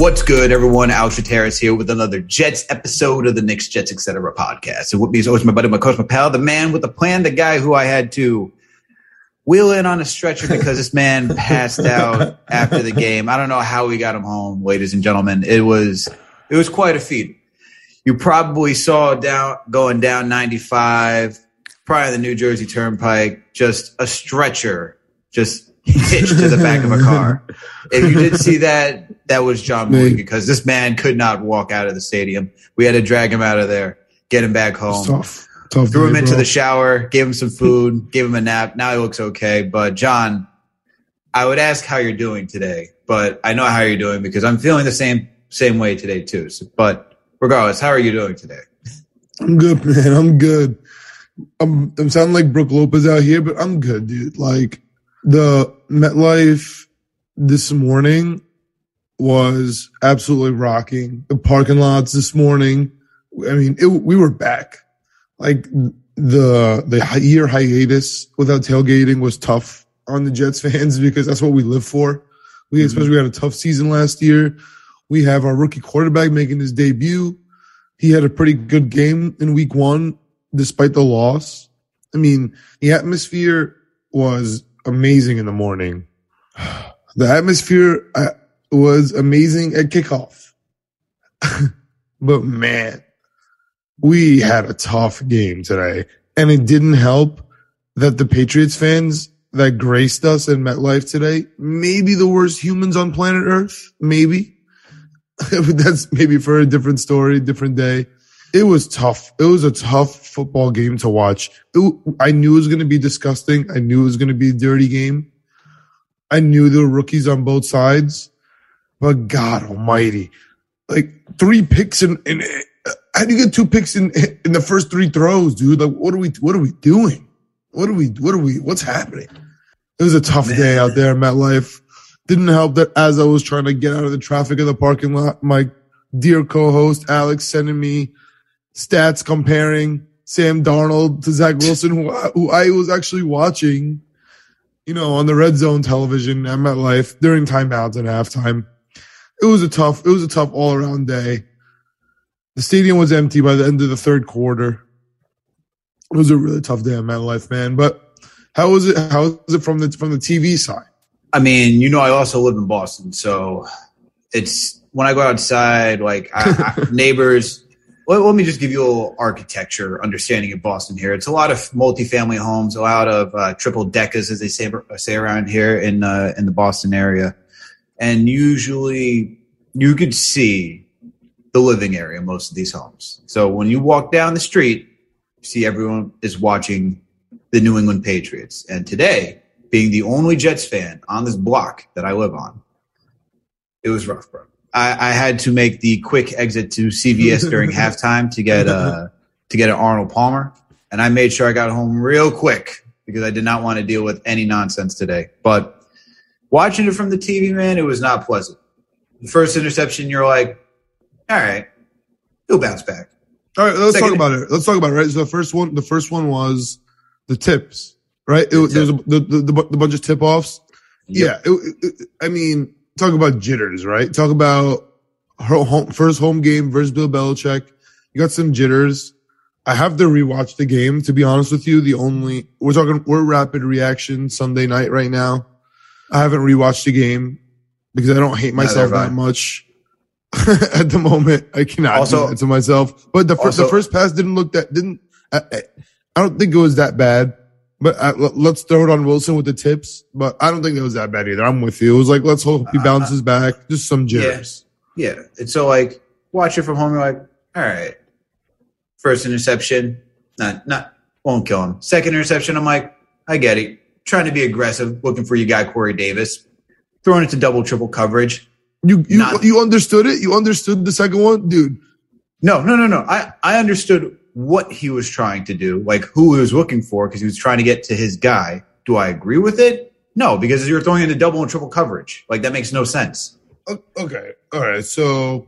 What's good, everyone? Al Terrace here with another Jets episode of the Knicks, Jets, etc. podcast. And with me is always my buddy, my coach, my pal, the man with the plan, the guy who I had to wheel in on a stretcher because this man passed out after the game. I don't know how we got him home, ladies and gentlemen. It was it was quite a feat. You probably saw down going down 95, probably the New Jersey Turnpike, just a stretcher, just hitched to the back of a car. If you did see that, that was John because this man could not walk out of the stadium. We had to drag him out of there, get him back home. Tough. Tough Threw him day, into bro. the shower, gave him some food, gave him a nap. Now he looks okay. But John, I would ask how you're doing today, but I know how you're doing because I'm feeling the same same way today too. So, but regardless, how are you doing today? I'm good, man. I'm good. I'm I'm sounding like Brook Lopez out here, but I'm good, dude. Like the MetLife this morning was absolutely rocking. The parking lots this morning. I mean, it, we were back. Like the the year hiatus without tailgating was tough on the Jets fans because that's what we live for. We mm-hmm. especially we had a tough season last year. We have our rookie quarterback making his debut. He had a pretty good game in week one, despite the loss. I mean, the atmosphere was amazing in the morning. The atmosphere was amazing at kickoff. but man, we had a tough game today. And it didn't help that the Patriots fans that graced us in MetLife today, maybe the worst humans on planet Earth, maybe. That's maybe for a different story, different day. It was tough. It was a tough football game to watch. It, I knew it was going to be disgusting. I knew it was going to be a dirty game. I knew there were rookies on both sides, but God Almighty, like three picks in, in how do you get two picks in in the first three throws, dude? Like, what are we? What are we doing? What are we? What are we? What's happening? It was a tough day out there, MetLife. Didn't help that as I was trying to get out of the traffic of the parking lot, my dear co-host Alex sending me stats comparing Sam Darnold to Zach Wilson, who I, who I was actually watching, you know, on the red zone television at MetLife during timeouts and halftime. It was a tough, it was a tough all around day. The stadium was empty by the end of the third quarter. It was a really tough day at MetLife, man. But how was it? How was it from the from the TV side? I mean, you know, I also live in Boston, so it's when I go outside, like I, I, neighbors. Let, let me just give you a little architecture understanding of Boston here. It's a lot of multifamily homes, a lot of uh, triple deckers, as they say say around here in uh, in the Boston area, and usually you could see the living area most of these homes. So when you walk down the street, you see everyone is watching the New England Patriots, and today being the only Jets fan on this block that I live on, it was rough, bro. I, I had to make the quick exit to CVS during halftime to get uh to get an Arnold Palmer, and I made sure I got home real quick because I did not want to deal with any nonsense today. But watching it from the TV, man, it was not pleasant. The first interception, you're like, all right, he'll bounce back. All right, let's Second- talk about it. Let's talk about it. Right. So the first one, the first one was the tips. Right. It, was- there was a, the, the the the bunch of tip offs. Yep. Yeah. It, it, I mean, talk about jitters. Right. Talk about her home, first home game versus Bill Belichick. You got some jitters. I have to rewatch the game. To be honest with you, the only we're talking we're rapid reaction Sunday night right now. I haven't rewatched the game because I don't hate myself that much. At the moment, I cannot Also- do that to myself. But the, fir- Also- the first pass didn't look that didn't. I, I, I don't think it was that bad. But uh, l- let's throw it on Wilson with the tips. But I don't think it was that bad either. I'm with you. It was like let's hope he Uh, bounces back. Just some jitters. Yeah. And so like watch it from home, you're like, all right. First interception, not not won't kill him. Second interception, I'm like, I get it. Trying to be aggressive, looking for your guy Corey Davis, throwing it to double triple coverage. You you Not- you understood it. You understood the second one, dude. No, no, no, no. I, I understood what he was trying to do, like who he was looking for, because he was trying to get to his guy. Do I agree with it? No, because you're throwing into double and triple coverage. Like that makes no sense. Okay, all right. So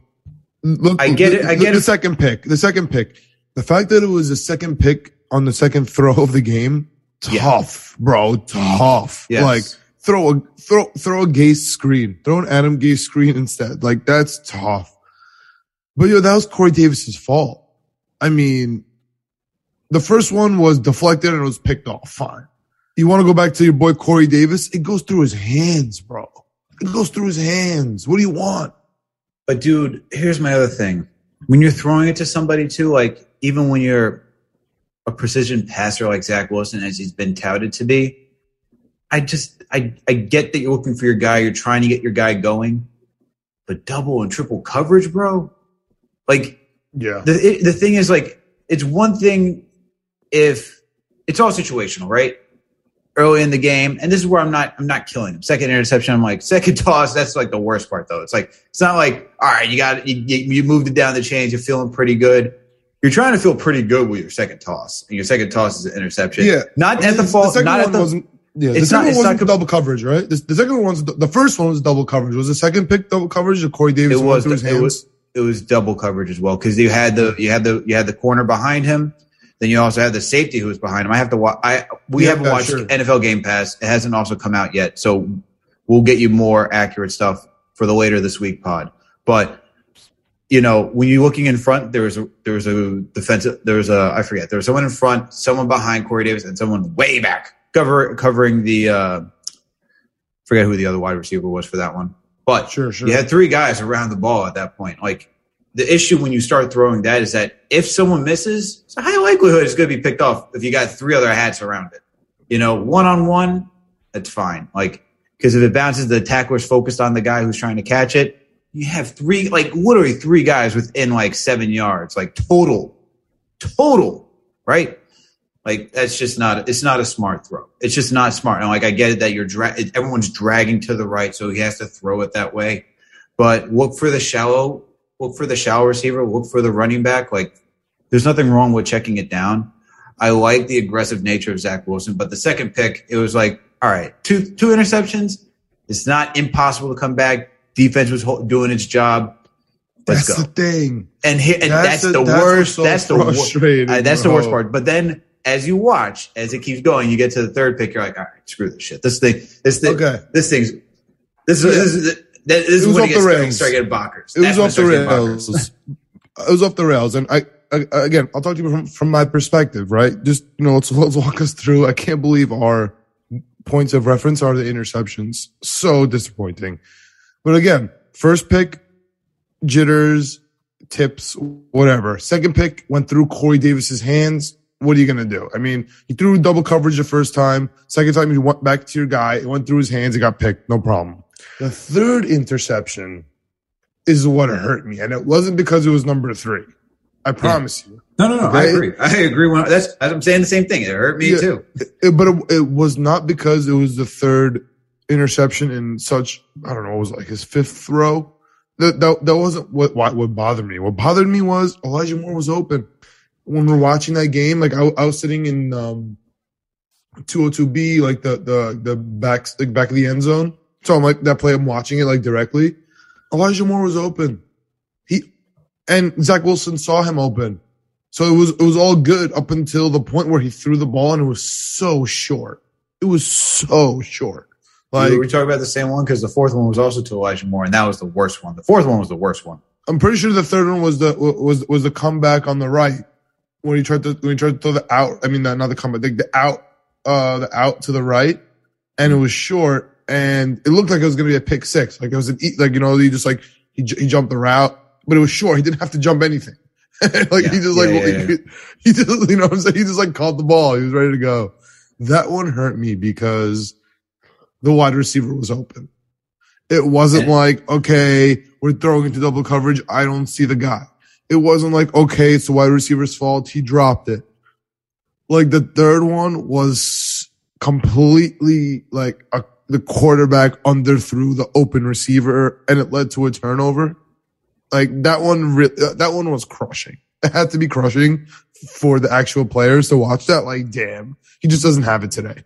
look, I get it, I get the it. second pick. The second pick. The fact that it was the second pick on the second throw of the game, Yeah. tough, bro, tough. Yes. Like throw a throw throw a Gase screen, throw an Adam Gase screen instead. Like that's tough. But yo, that was Corey Davis's fault. I mean, the first one was deflected and it was picked off. Fine. You want to go back to your boy Corey Davis? It goes through his hands, bro. It goes through his hands. What do you want? But dude, here's my other thing. When you're throwing it to somebody too, like even when you're a precision passer like Zach Wilson, as he's been touted to be, I just I I get that you're looking for your guy, you're trying to get your guy going, but double and triple coverage, bro. Like Yeah. the it, the thing is like it's one thing if it's all situational, right? Early in the game, and this is where I'm not I'm not killing him. Second interception, I'm like second toss. That's like the worst part, though. It's like it's not like all right, you got you, you you moved it down the chains, you're feeling pretty good. You're trying to feel pretty good with your second toss, and your second toss is an interception. Yeah. not at the fault, second not one at the wasn't. Yeah, the second not- one wasn't not- double coverage, right? The, the second one was the first one was double coverage. Was the second pick double coverage? Or Corey Davis it was through his it was it was double coverage as well because you had the you had the you had the corner behind him, then you also had the safety who was behind him. I have to watch. I we Yeah, haven't watched sure. NFL Game Pass. It hasn't also come out yet, so we'll get you more accurate stuff for the later this week pod. But you know, when you're looking in front, there was a there was a defensive there was a I forget there was someone in front, someone behind Corey Davis, and someone way back cover covering the. uh Forget who the other wide receiver was for that one, but Sure, sure. you had three guys around the ball at that point. Like the issue when you start throwing that is that if someone misses, it's a high likelihood it's going to be picked off if you got three other hats around it. You know, one on one, that's fine. Like because if it bounces, the tackler's focused on the guy who's trying to catch it. You have three, like literally three guys within like seven yards, like total, total, right? Like that's just not it's not a smart throw. It's just not smart. And like I get it that you're dra- everyone's dragging to the right, so he has to throw it that way. But look for the shallow, look for the shallow receiver, look for the running back. Like there's nothing wrong with checking it down. I like the aggressive nature of Zach Wilson, but the second pick, it was like, all right, two two interceptions. It's not impossible to come back. Defense was doing its job. Let's That's go. the thing. And here, and that's, the- the that's worst. so that's the worst. Uh, that's the worst part. But then as you watch, as it keeps going, you get to the third pick. You're like, all right, screw this shit. This thing, this thing, Okay. this thing's, this is, Yeah. this is, that- this is It was when off it the gets rails. start getting bonkers. It was off the starts getting bonkers. rails. it was off the rails, and I, I again, I'll talk to you from from my perspective, right? Just you know, let's let's walk us through. I can't believe our points of reference are the interceptions. So disappointing. But again, first pick, jitters, tips, whatever. Second pick went through Corey Davis's hands. What are you gonna do? I mean, he threw double coverage the first time. Second time, you went back to your guy. It went through his hands. It got picked. No problem. The third interception is what hurt me, and it wasn't because it was number three. I promise you. No, no, no. I agree. I agree. When, that's, I'm saying the same thing. It hurt me Yeah. too. It- but it, it was not because it was the third interception in such I don't know. It was like his fifth throw. That that, that wasn't what, what bothered me. What bothered me was Elijah Moore was open when we're watching that game. Like I, I was sitting in um 202B, like the the the back the back of the end zone. So I'm like that play. I'm watching it like directly. Elijah Moore was open. He and Zach Wilson saw him open. So it was it was all good up until the point where he threw the ball and it was so short. It was so short. Like we talking about the same one because the fourth one was also to Elijah Moore, and that was the worst one. The fourth one was the worst one. I'm pretty sure the third one was the was was the comeback on the right when he tried to when he tried to throw the out. I mean, not not the comeback, the, the out, uh, the out to the right, and it was short, and it looked like it was gonna be a pick six. Like it was an e- like you know he just like he he jumped the route, but it was short. He didn't have to jump anything. like he Yeah, just yeah, like yeah, yeah. He, he just you know what I'm saying he just like caught the ball. He was ready to go. That one hurt me because the wide receiver was open. It wasn't like, okay, we're throwing into double coverage. I don't see the guy. It wasn't like, okay, it's the wide receiver's fault. He dropped it. Like the third one was completely like a, the quarterback underthrew the open receiver and it led to a turnover. Like that one, re- that one was crushing. It had to be crushing for the actual players to watch that. Like, damn, he just doesn't have it today.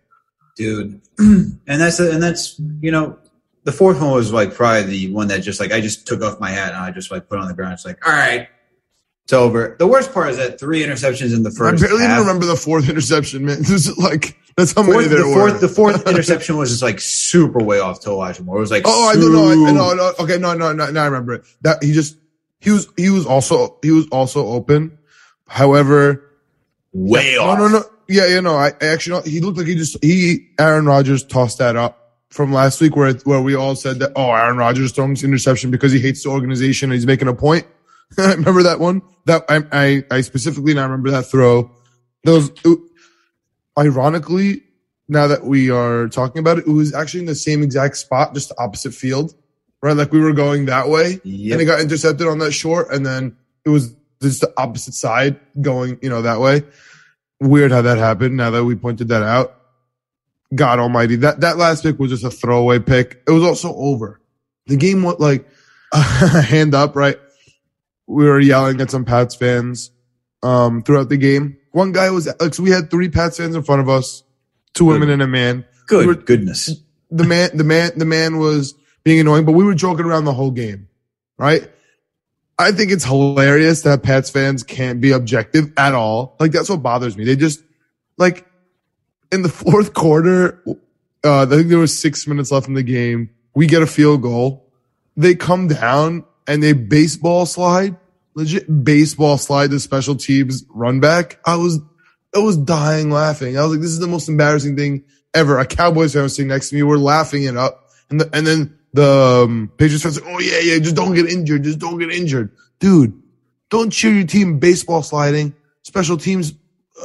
Dude. and that's and that's you know the fourth one was like probably the one that just like I just took off my hat and I just like put it on the ground. It's like all right, it's over. The worst part is that three interceptions in the first. I barely half. even remember the fourth interception, man. This is like that's how many Fourth, there the were. fourth, the fourth interception was just like super way off to Elijah Moore. It was like Oh, I don't know. No, no. Okay, no, no, no. Now I remember it. That he just he was he was also he was also open. However, way no, off. no, no. Yeah, you know, I, I actually he looked like he just he Aaron Rodgers tossed that up from last week where where we all said that oh Aaron Rodgers throwing this interception because he hates the organization and he's making a point. I remember that one. That I I, I specifically now remember that throw. Those ironically, now that we are talking about it, it was actually in the same exact spot, just the opposite field, right? Like we were going that way, Yep. and it got intercepted on that short, and then it was just the opposite side going, you know, that way. Weird how that happened. Now that we pointed that out, God Almighty, that that last pick was just a throwaway pick. It was also over. The game was like a hand up, right? We were yelling at some Pats fans um, throughout the game. One guy was like, so we had three Pats fans in front of us, two women and a man Good we were- goodness. the man, the man, the man was being annoying, but we were joking around the whole game, right? I think it's hilarious that Pats fans can't be objective at all. Like that's what bothers me. They just like in the fourth quarter, uh, I think there was six minutes left in the game. We get a field goal. They come down and they baseball slide, legit baseball slide the special teams run back. I was, I was dying laughing. I was like, this is the most embarrassing thing ever. A Cowboys fan was sitting next to me. We're laughing it up. And, the, and then the um, Patriots fans oh yeah, yeah, just don't get injured. Just don't get injured. Dude, don't cheer your team baseball sliding, special teams,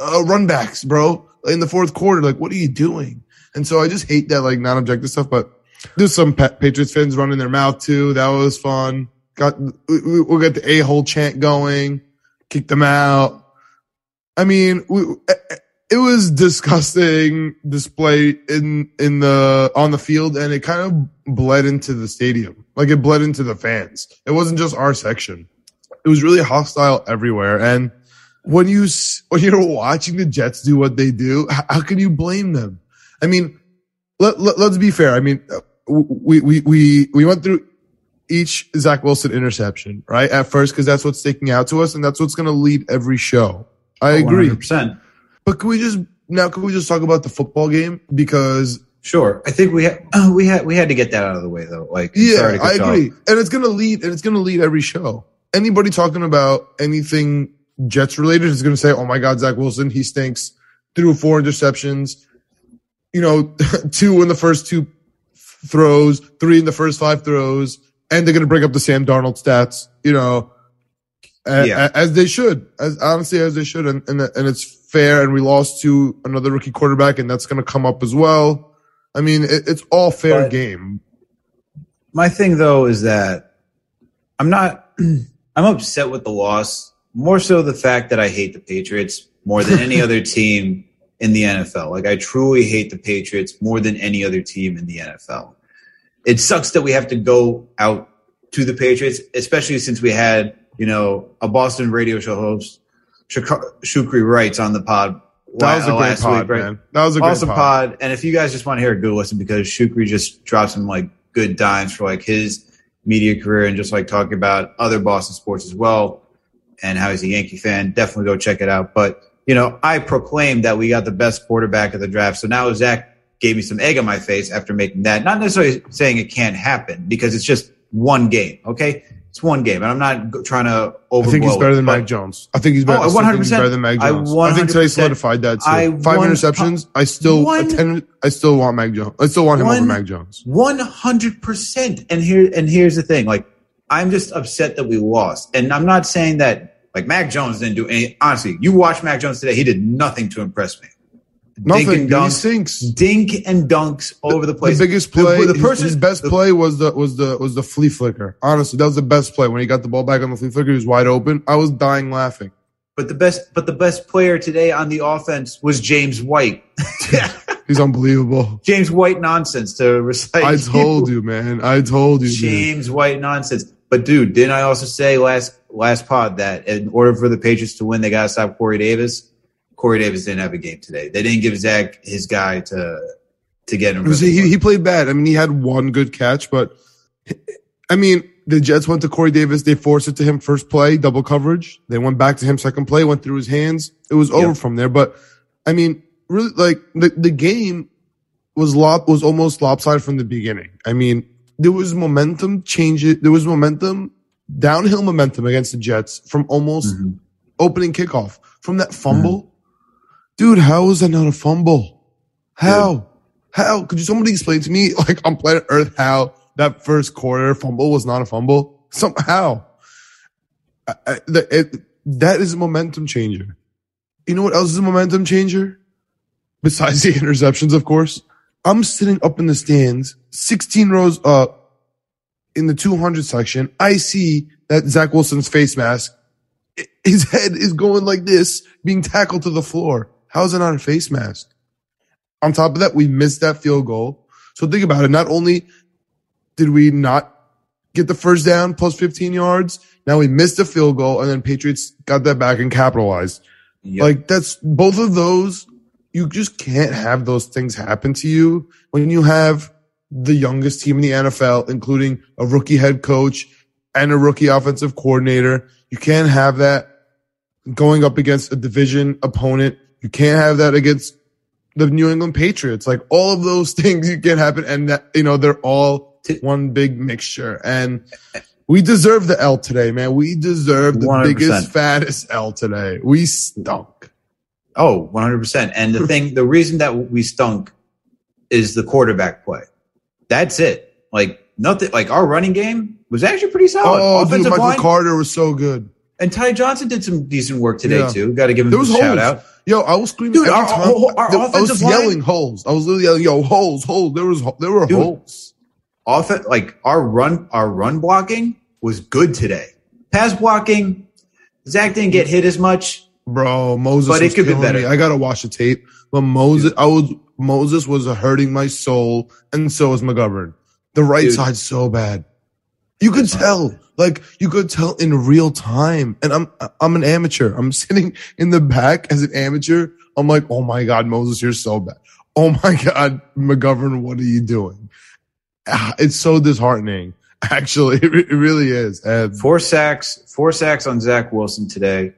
uh, run backs, bro, in the fourth quarter. Like, what are you doing? And so I just hate that, like, non-objective stuff, but there's some Pa- Patriots fans running their mouth too. That was fun. Got, we, we- we'll get the a-hole chant going, kick them out. I mean, we, it was disgusting display in in the on the field and it kind of bled into the stadium. Like it bled into the fans. It wasn't just our section. It was really hostile everywhere and when you when you're watching the jets do what they do how can you blame them? I mean let, let, let's be fair. I mean uh, we we we we went through each zach wilson interception right at first because that's what's sticking out to us and that's what's going to lead every show. I agree. 100%. But can we just now? Can we just talk about the football game? Because Sure. I think we had uh, we had we had to get that out of the way though. Like yeah, I you off. agree, and it's gonna lead, and it's gonna lead every show. Anybody talking about anything Jets related is gonna say, "Oh my God, Zach Wilson, he stinks." Threw four interceptions. You know, two in the first two throws, three in the first five throws, and they're gonna bring up the Sam Darnold stats. You know, a- Yeah. as they should, as honestly as they should, and and, and it's fair. And we lost to another rookie quarterback, and that's going to come up as well. I mean, it, it's all fair But- game. My thing though is that I'm not I'm upset with the loss. More so the fact that I hate the Patriots more than any other team in the NFL. Like I truly hate the Patriots more than any other team in the NFL. It sucks that we have to go out to the Patriots, especially since we had, you know, a Boston radio show host, Shuk- Shukri writes on the pod That was a great pod, week, right? man. That was a great awesome pod. pod. And if you guys just want to hear a good listen, because Shukri just dropped some like good dimes for like his media career and just like talking about other Boston sports as well and how he's a Yankee fan, definitely go check it out. But you know, I proclaimed that we got the best quarterback of the draft. So now Zach gave me some egg on my face after making that. Not necessarily saying it can't happen because it's just one game. Okay, it's one game, and I'm not go- trying to over. I think he's better than Mac Jones. I think he's better. Oh, I still think he's 100%. better than Mac Jones. I, think today solidified that too. I Five one- interceptions. I still one- attend, I still want Mac Jones. I still want him over One- Mac Jones. One hundred percent. And here and here's the thing. Like, I'm just upset that we lost. And I'm not saying that like Mac Jones didn't do any honestly, you watch Mac Jones today, he did nothing to impress me. Nothing. Dink and dude, He dunks, dink and dunks over the place. The biggest play, The, the person, his, best the- play was the was the was the flea flicker. Honestly, that was the best play when he got the ball back on the flea flicker. He was wide open. I was dying laughing. but the best but the best player today on the offense was James White. He's unbelievable. James White nonsense to recite. I told you, man. I told you. dude. James White nonsense. But dude, didn't I also say last last pod that in order for the Patriots to win, they gotta stop Corey Davis? Corey Davis didn't have a game today. They didn't give Zach his guy to to get him. He, he played bad. I mean, he had one good catch, but I mean, the Jets went to Corey Davis. They forced it to him first play, double coverage. They went back to him second play, went through his hands. It was over Yep. from there. But I mean, really, like the, the game was lop was almost lopsided from the beginning. I mean, there was momentum change. There was momentum, downhill momentum against the Jets from almost Mhm. opening kickoff from that fumble. Dude, how is that not a fumble? How? How? Could you somebody explain to me, like on planet Earth, how that first quarter fumble was not a fumble? Somehow. I, I, it, that is a momentum changer. You know what else is a momentum changer? Besides the interceptions, of course. I'm sitting up in the stands, 16 rows up in the 200 section. I see that Zach Wilson's face mask his head is going like this, being tackled to the floor. How is it not a face mask? On top of that, we missed that field goal. So think about it. Not only did we not get the first down plus 15 yards, now we missed a field goal and then Patriots got that back and capitalized. Yep. Like that's both of those. You just can't have those things happen to you when you have the youngest team in the NFL, including a rookie head coach and a rookie offensive coordinator. You can't have that going up against a division opponent. You can't have that against the New England Patriots. Like all of those things you can happen. And that, you know, they're all one big mixture. And we deserve the L today, man. We deserve the 100%. biggest, fattest L today. We stunk. Oh, 100%. And the thing, the reason that we stunk is the quarterback play. That's it. Like nothing, like our running game was actually pretty solid. Oh, dude, Offensive Michael line. Carter was so good. And Ty Johnson did some decent work today Yeah. too. Got to give him There a was shout holes. out. Yo, I was screaming Dude, every our- time. our- our I was offensive line- yelling holes. I was literally yelling, "Yo, holes, holes!" There was there were Dude. holes. Off like our run, our run blocking was good today. Pass blocking, Zach didn't get hit as much. Bro, Moses, But it could be better. me. I gotta watch the tape. But Moses, I was Moses was hurting my soul, and so was McGovern. The right Dude. side so bad. You could tell, like you could tell in real time. And I'm I'm an amateur. I'm sitting in the back as an amateur. I'm like, oh my god, Moses, you're so bad. Oh my god, McGovern, what are you doing? Ah, It's so disheartening. Actually, it, it really is. And Four sacks, four sacks on Zach Wilson today.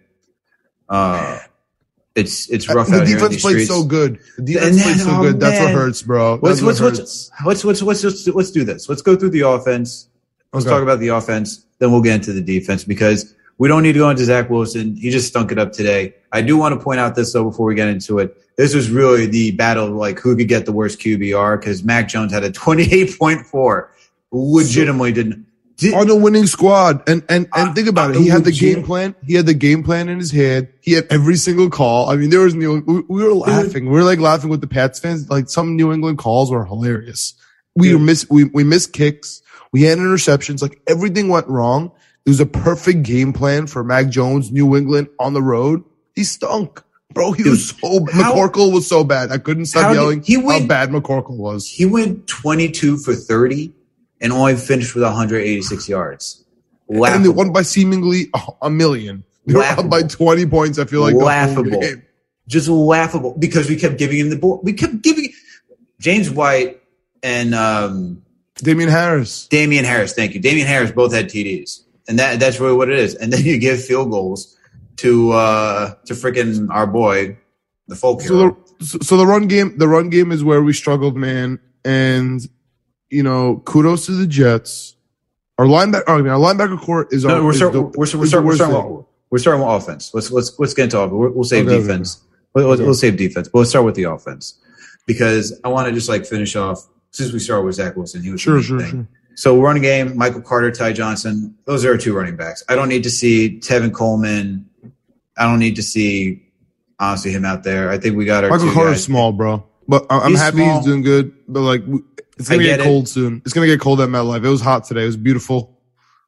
Uh, it's it's rough the out here in defense played so good. The defense played so oh, good. That's what hurts, bro. What's That's what's what what's hurts. what's what's what's let's, let's do this. Let's go through the offense. Let's Okay. talk about the offense, then we'll get into the defense because we don't need to go into Zach Wilson. He just stunk it up today. I do want to point out this though before we get into it. This was really the battle of like who could get the worst QBR because Mac Jones had a twenty eight point four. Legitimately didn't. Did, on the winning squad. And and and Uh, think about it. uh, He had the game plan. He had the game plan in his head. He had every single call. I mean, there was New. We, we were laughing. We were like laughing with the Pats fans. Like some New England calls were hilarious. We Dude. were miss. We we missed kicks. We had interceptions. Like everything went wrong. It was a perfect game plan for Mac Jones, New England on the road. He stunk. Bro, he Dude, was so how- McCorkle was so bad. I couldn't stop How did- yelling he how went- bad McCorkle was. he went twenty two for thirty and only finished with one hundred eighty six yards. And they won by seemingly a, million. They were up by 20 points. I feel like Laughable. just laughable because we kept giving him the ball. We kept giving James White and um, Damien Harris. Damien Harris. Thank you. Damien Harris both had TDs, and that that's really what it is. And then you give field goals to uh, to freaking our boy, the folk So hero. the, so- so the run game, the run game is where we struggled, man. And, you know, kudos to the Jets. Our linebacker, I mean, our linebacker core is no, our, we're, is start, the- we're, we're, is starting, we're, starting with, we're starting with offense. Let's let's let's get into offense. We'll, we'll save Okay, okay, defense. We'll, we'll- Okay. we'll save defense, but let's start with the offense because I want to just like finish off since we started with Zach Wilson. He was Sure, sure, thing. sure. So running game, Michael Carter, Ty Johnson, those are our two running backs. I don't need to see Tevin Coleman. I don't need to see honestly him out there. I think we got our Michael Carter's guys. small, bro. But I'm He's happy small. he's doing good. But like, it's gonna get, get it. cold soon. It's gonna get cold at MetLife. It was hot today. It was beautiful.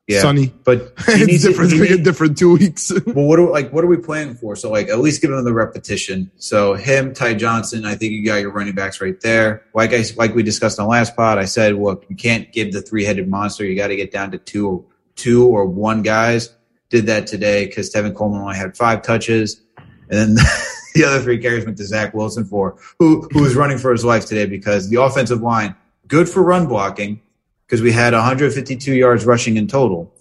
Yeah, sunny. but it's to- different. gonna need- different two weeks. Well, what are like what are we playing for? So like at least give him the repetition. So him, Ty Johnson, I think you got your running backs right there. Like I like we discussed on the last pod, I said, look, you can't give the three headed monster. You got to get down to two, or two or one guys. Did that today because Tevin Coleman only had five touches, and then the other three carries went to Zach Wilson for who who was running for his life today because the offensive line good for run blocking because we had 152 yards rushing in total.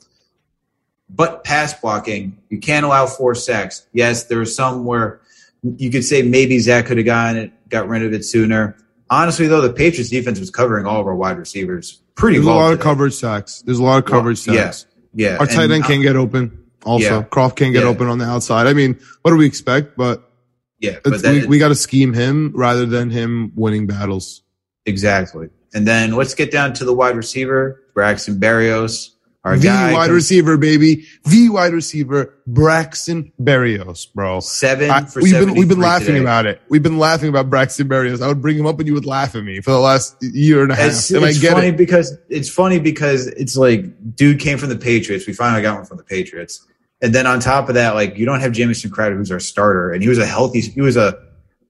But pass blocking, you can't allow four sacks. Yes, there was some where you could say maybe Zach could have gotten it, got rid of it sooner. Honestly, though, the Patriots defense was covering all of our wide receivers pretty There's well. a lot of coverage sacks. There's a lot of coverage Well, sacks. Yeah, yeah. Our tight end can't get open. Also, Yeah. Kroft can't get Yeah. open on the outside. I mean, what do we expect? But, yeah, but that, we, we got to scheme him rather than him winning battles. exactly. And then let's get down to the wide receiver, Braxton Berrios, our the wide receiver, baby. The wide receiver, Braxton Berrios, bro. Seven I- for we've been we've been laughing today. about it. We've been laughing about Braxton Berrios. I would bring him up and you would laugh at me for the last year and a half. It's, and it's I get funny it. because it's funny because it's like dude came from the Patriots. We finally got one from the Patriots, and then on top of that, like you don't have Jamison Crowder, who's our starter, and he was a healthy. He was a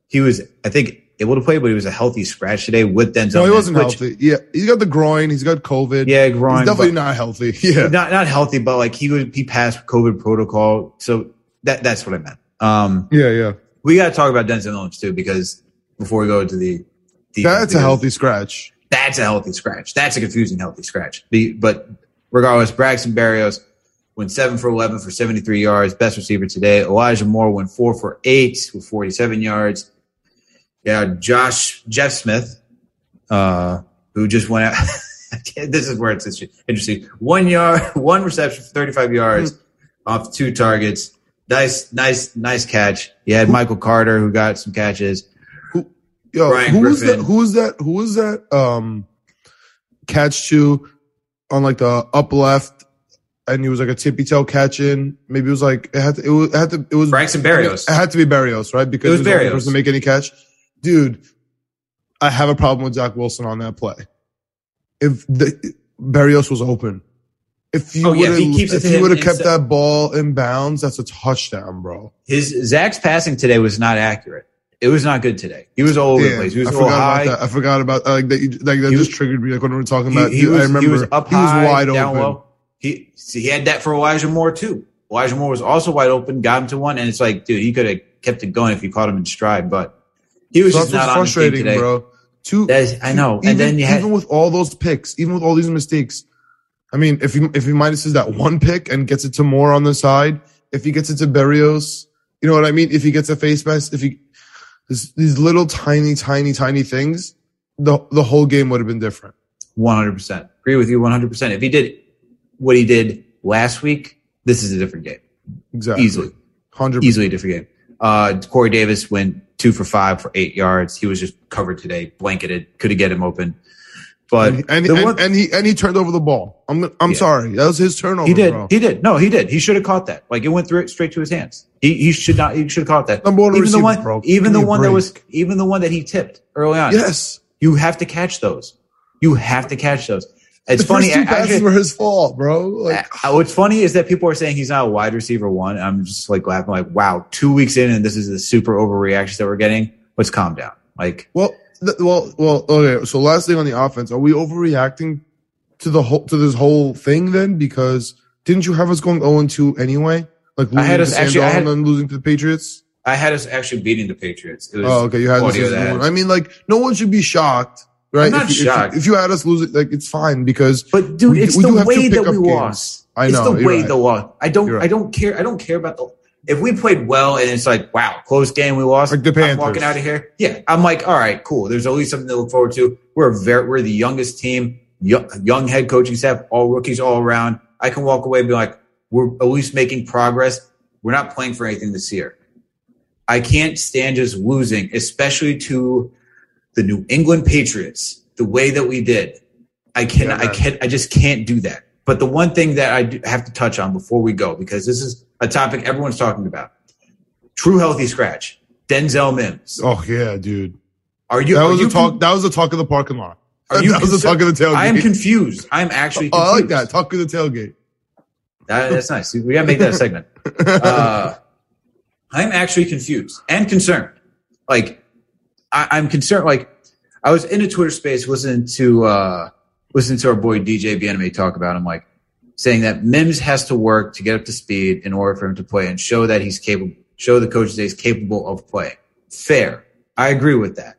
he was I think able to play, but he was a healthy scratch today with Denzel. No, he wasn't which- healthy. Yeah, he's got the groin. He's got COVID. Yeah, groin, he's definitely not healthy. Yeah, not not healthy, but like he would he passed COVID protocol, so that that's what I meant. Um, yeah, yeah. we got to talk about Denzel Mims too because before we go to the defense, That's a healthy scratch. That's a healthy scratch. That's a confusing healthy scratch. The- But regardless, Braxton Berrios went seven for 11 for 73 yards, best receiver today. Elijah Moore went four for eight with 47 yards. Yeah, Josh, Jeff Smith, uh, who just went out. this is where it's interesting. One yard, one reception for 35 yards off two targets. Nice, nice, nice catch. You had Michael Carter who got some catches. Yo, Brian who was that? Who was that? Who was that? Um, catch to on like the up left, and he was like a tippy toe catch in. Maybe it was like it had to. It, was, it had to. It was Braxton Berrios. It had to be Berrios, right? Because It was he only Berrios. person to make any catch. Dude, I have a problem with Zach Wilson on that play. If the Berrios was open, if you Oh, yeah, would if he keeps if you would have kept that ball in bounds, that's a touchdown, bro. His Zach's passing today was not accurate. It was not good today. He was all over the place. He was I forgot high. about that. I forgot about uh, like that. You, like that He just was- triggered me. Like when we were talking He, about, he was, I remember he was up he was wide down open. low. He see, he had that for Elijah Moore too. Elijah Moore was also wide open, got him to one, and it's like, dude, he could have kept it going if you caught him in stride, but he was So just not frustrating, bro. Two, is, I know. even, and then you had even with all those picks, even with all these mistakes. I mean, if he if he minuses that one pick and gets it to Moore on the side, if he gets it to Berrios, you know what I mean. If he gets a face mask, if he this, these little tiny, tiny, tiny things, the the whole game would have been different. one hundred percent agree with you one hundred percent. If he did what he did last week, this is a different game. Exactly, Easily. hundred Easily a different game. Uh, Corey Davis went two for five for eight yards. He was just covered today, blanketed, could have get him open. But And, and, and, one- and he and he turned over the ball. I'm I'm Yeah. sorry, that was his turnover. He did. Bro. He did. No, he did. He should have caught that. Like it went through it straight to his hands. He he should not. He should have caught that. Number one even receiver, the one, bro. even Give the one that was, even the one that he tipped early on. Yes, you have to catch those. You have to catch those. It's the funny. First two passes actually, were his fault, bro. Like, what's funny is that people are saying he's not a wide receiver one. I'm just like laughing, like, wow, two weeks in, and this is the super overreaction that we're getting. Let's calm down. Like, well, th- well, well. Okay. So last thing on the offense, are we overreacting to the whole to this whole thing then? Because didn't you have us going zero and two anyway? Like losing I had us- actually, I had- and then losing to the Patriots. I had us actually beating the Patriots. Oh, okay. You had this audio as that one. had- I mean, like, no one should be shocked, right? I'm not if, you- if you- shocked. If, you had us lose it, like, it's fine because But dude, We- it's we the way that we lost. I know. it's the way right. the loss. I don't. Right. I don't care. I don't care about the. If we played well and it's like, wow, close game, we lost. Like the I'm Panthers. walking out of here. Yeah, I'm like, all right, cool. There's always something to look forward to. We're a very, we're the youngest team, young, young head coaching staff, all rookies all around. I can walk away and be like, we're at least making progress. We're not playing for anything this year. I can't stand just losing, especially to the New England Patriots, the way that we did. I can, Yeah, I can, I just can't do that. But the one thing that I do have to touch on before we go, because this is a topic everyone's talking about, true healthy scratch, Denzel Mims. oh yeah, dude, Are you? that are was you the talk. That was the talk of the parking lot. Are you that was the talk of the tailgate. I am confused. I am actually. Oh, I like that talk of the tailgate. That, that's nice. We gotta make that a segment. Uh, I'm actually confused and concerned. Like, I, I'm concerned. Like, I was in a Twitter space listening to uh, listening to our boy DJ Bien-Aime talk about him, like saying that Mims has to work to get up to speed in order for him to play and show that he's capable, show the coaches that he's capable of playing. Fair. I agree with that.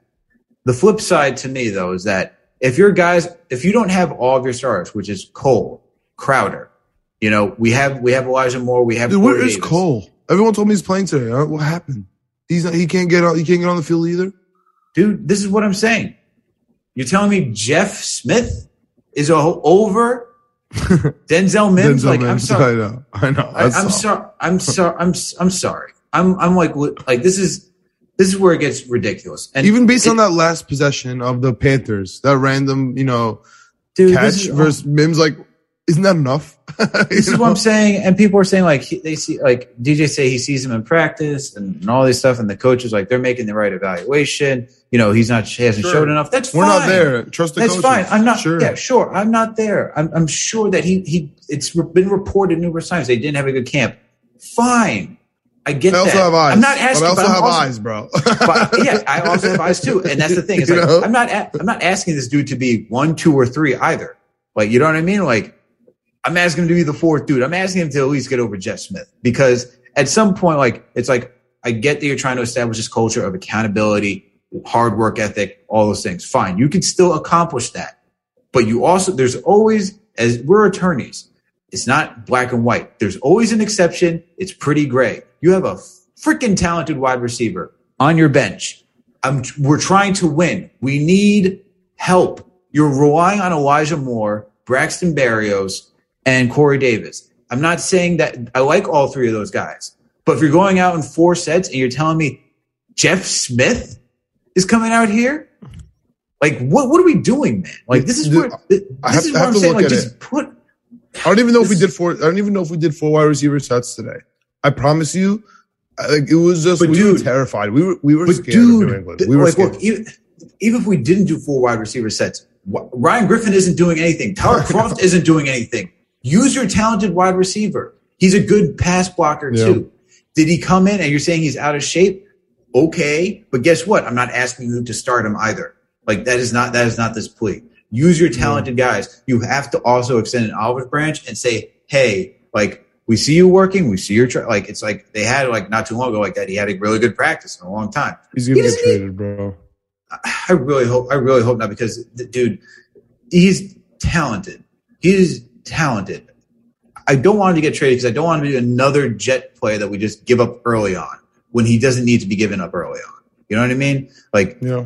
The flip side to me though is that if your guys, if you don't have all of your stars, which is Cole, Crowder, you know, we have we have Elijah Moore, we have Dude, where is Cole? Everyone told me he's playing today. What happened? He's not, he can't get on. He can't get on the field either. Dude, this is what I'm saying. You're telling me Jeff Smith is over Denzel Mims? Denzel like, I'm sorry. I know. I know. I, i'm all. sorry. I'm sorry. I'm I'm sorry. I'm I'm like like this is this is where it gets ridiculous. And Even based it- on that last possession of the Panthers, that random, you know, dude, catch is, oh. versus Mims, like, isn't that enough? this is what I'm saying. And people are saying like he, they see like DJ say he sees him in practice and, and all this stuff, and the coaches like they're making the right evaluation. You know, he's not he hasn't Sure. showed enough. That's fine. We're fine. not there. Trust the That's coaches. fine. I'm not. Sure. Yeah, sure. I'm not there. I'm, I'm sure that he he. It's been reported numerous times they didn't have a good camp. Fine, I get I also that. have eyes. I'm not asking. But I also have also- eyes, bro. But yeah, I also have eyes too, and that's the thing. It's like know? I'm not. A, I'm not asking this dude to be one, two, or three either. Like you know what I mean? Like I'm asking him to be the fourth dude. I'm asking him to at least get over Jeff Smith because at some point, like it's like I get that you're trying to establish this culture of accountability, hard work ethic, all those things. Fine, you can still accomplish that, but you also there's always as we're attorneys. It's not black and white. There's always an exception. It's pretty gray. You have a freaking talented wide receiver on your bench. I'm, we're trying to win. We need help. You're relying on Elijah Moore, Braxton Berrios, and Corey Davis. I'm not saying that I like all three of those guys, but if you're going out in four sets and you're telling me Jeff Smith is coming out here, like what? What are we doing, man? Like this is Dude, what this I have- is what have I'm to saying. Like just it. put I don't even know if we This- did four. I don't even know if we did four wide receiver sets today. I promise you, like it was just we were terrified. We were we were scared dude, of New England. We were like, scared. look, even, even if we didn't do four wide receiver sets, Ryan Griffin isn't doing anything. Tyler Kroft isn't doing anything. Use your talented wide receiver. He's a good pass blocker Yeah. too. Did he come in and you're saying he's out of shape? Okay, but guess what? I'm not asking you to start him either. Like that is not that is not this plea. Use your mm-hmm. talented guys. You have to also extend an olive branch and say, hey, like we see you working, we see your tra-. like. It's like they had like not too long ago like that. He had a really good practice in a long time. He's gonna he get need- traded, bro. I really hope. I really hope not because the dude, he's talented. He's talented. I don't want him to get traded because I don't want to be another jet play that we just give up early on when he doesn't need to be given up early on. You know what I mean? Like Yeah,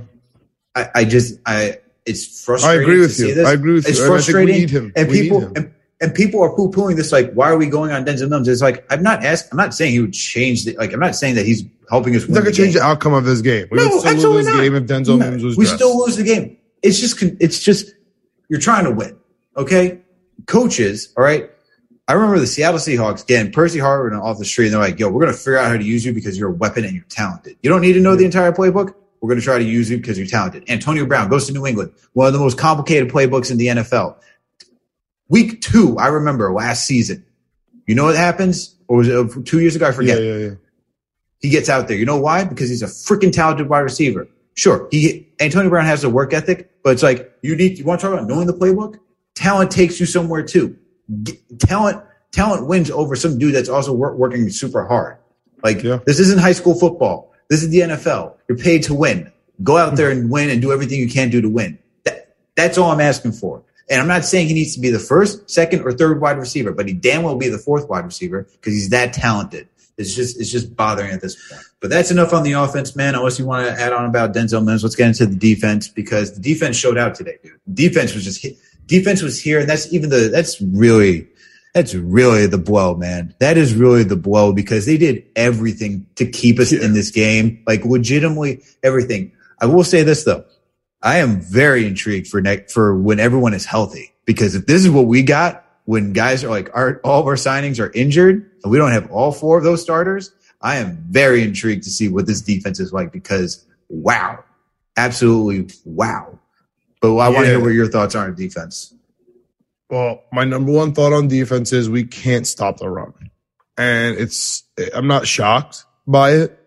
I, I just I it's frustrating. I frustrating. agree to with you. this. I agree with It's you. And I think we frustrating, need him. and We people and, and people are poo pooing this. Like, why are we going on Denzel Mims? It's like I'm not asking. I'm not saying he would change. The, like, I'm not saying that he's helping us. He's not gonna change the outcome of this game. We No, would still absolutely lose not. game if Denzel No, Mims was. we dressed. still lose the game. It's just it's just you're trying to win. Okay, coaches. All right. I remember the Seattle Seahawks getting Percy Harvin off the street, and they're like, "Yo, we're gonna figure out how to use you because you're a weapon and you're talented. You don't need to know the entire playbook. We're gonna try to use you because you're talented." Antonio Brown goes to New England, one of the most complicated playbooks in the NFL. Week two, I remember last season. You know what happens? Or was it uh, two years ago? I forget Yeah, yeah, yeah. he gets out there. You know why? Because he's a freaking talented wide receiver. Sure, he Antonio Brown has a work ethic, but it's like you need. You want to talk about knowing the playbook? Talent takes you somewhere too. Talent, talent wins over some dude that's also wor- working super hard. Like Yeah. this isn't high school football. This is the NFL. You're paid to win. Go out there and win and do everything you can do to win. That, that's all I'm asking for. And I'm not saying he needs to be the first, second, or third wide receiver, but he damn well be the fourth wide receiver because he's that talented. It's just it's just bothering at this point. But that's enough on the offense, man. Unless you want to add on about Denzel Mims, let's get into the defense because the defense showed out today, dude. Defense was just hit. Defense was here, and that's even the that's really that's really the blow, man. That is really the blow because they did everything to keep us in this game, like legitimately everything. I will say this though, I am very intrigued for next for when everyone is healthy because if this is what we got when guys are like our all of our signings are injured and we don't have all four of those starters, I am very intrigued to see what this defense is like because wow, absolutely wow. But I want to hear what your thoughts are on defense. Well, my number one thought on defense is we can't stop the run. And it's, I'm not shocked by it,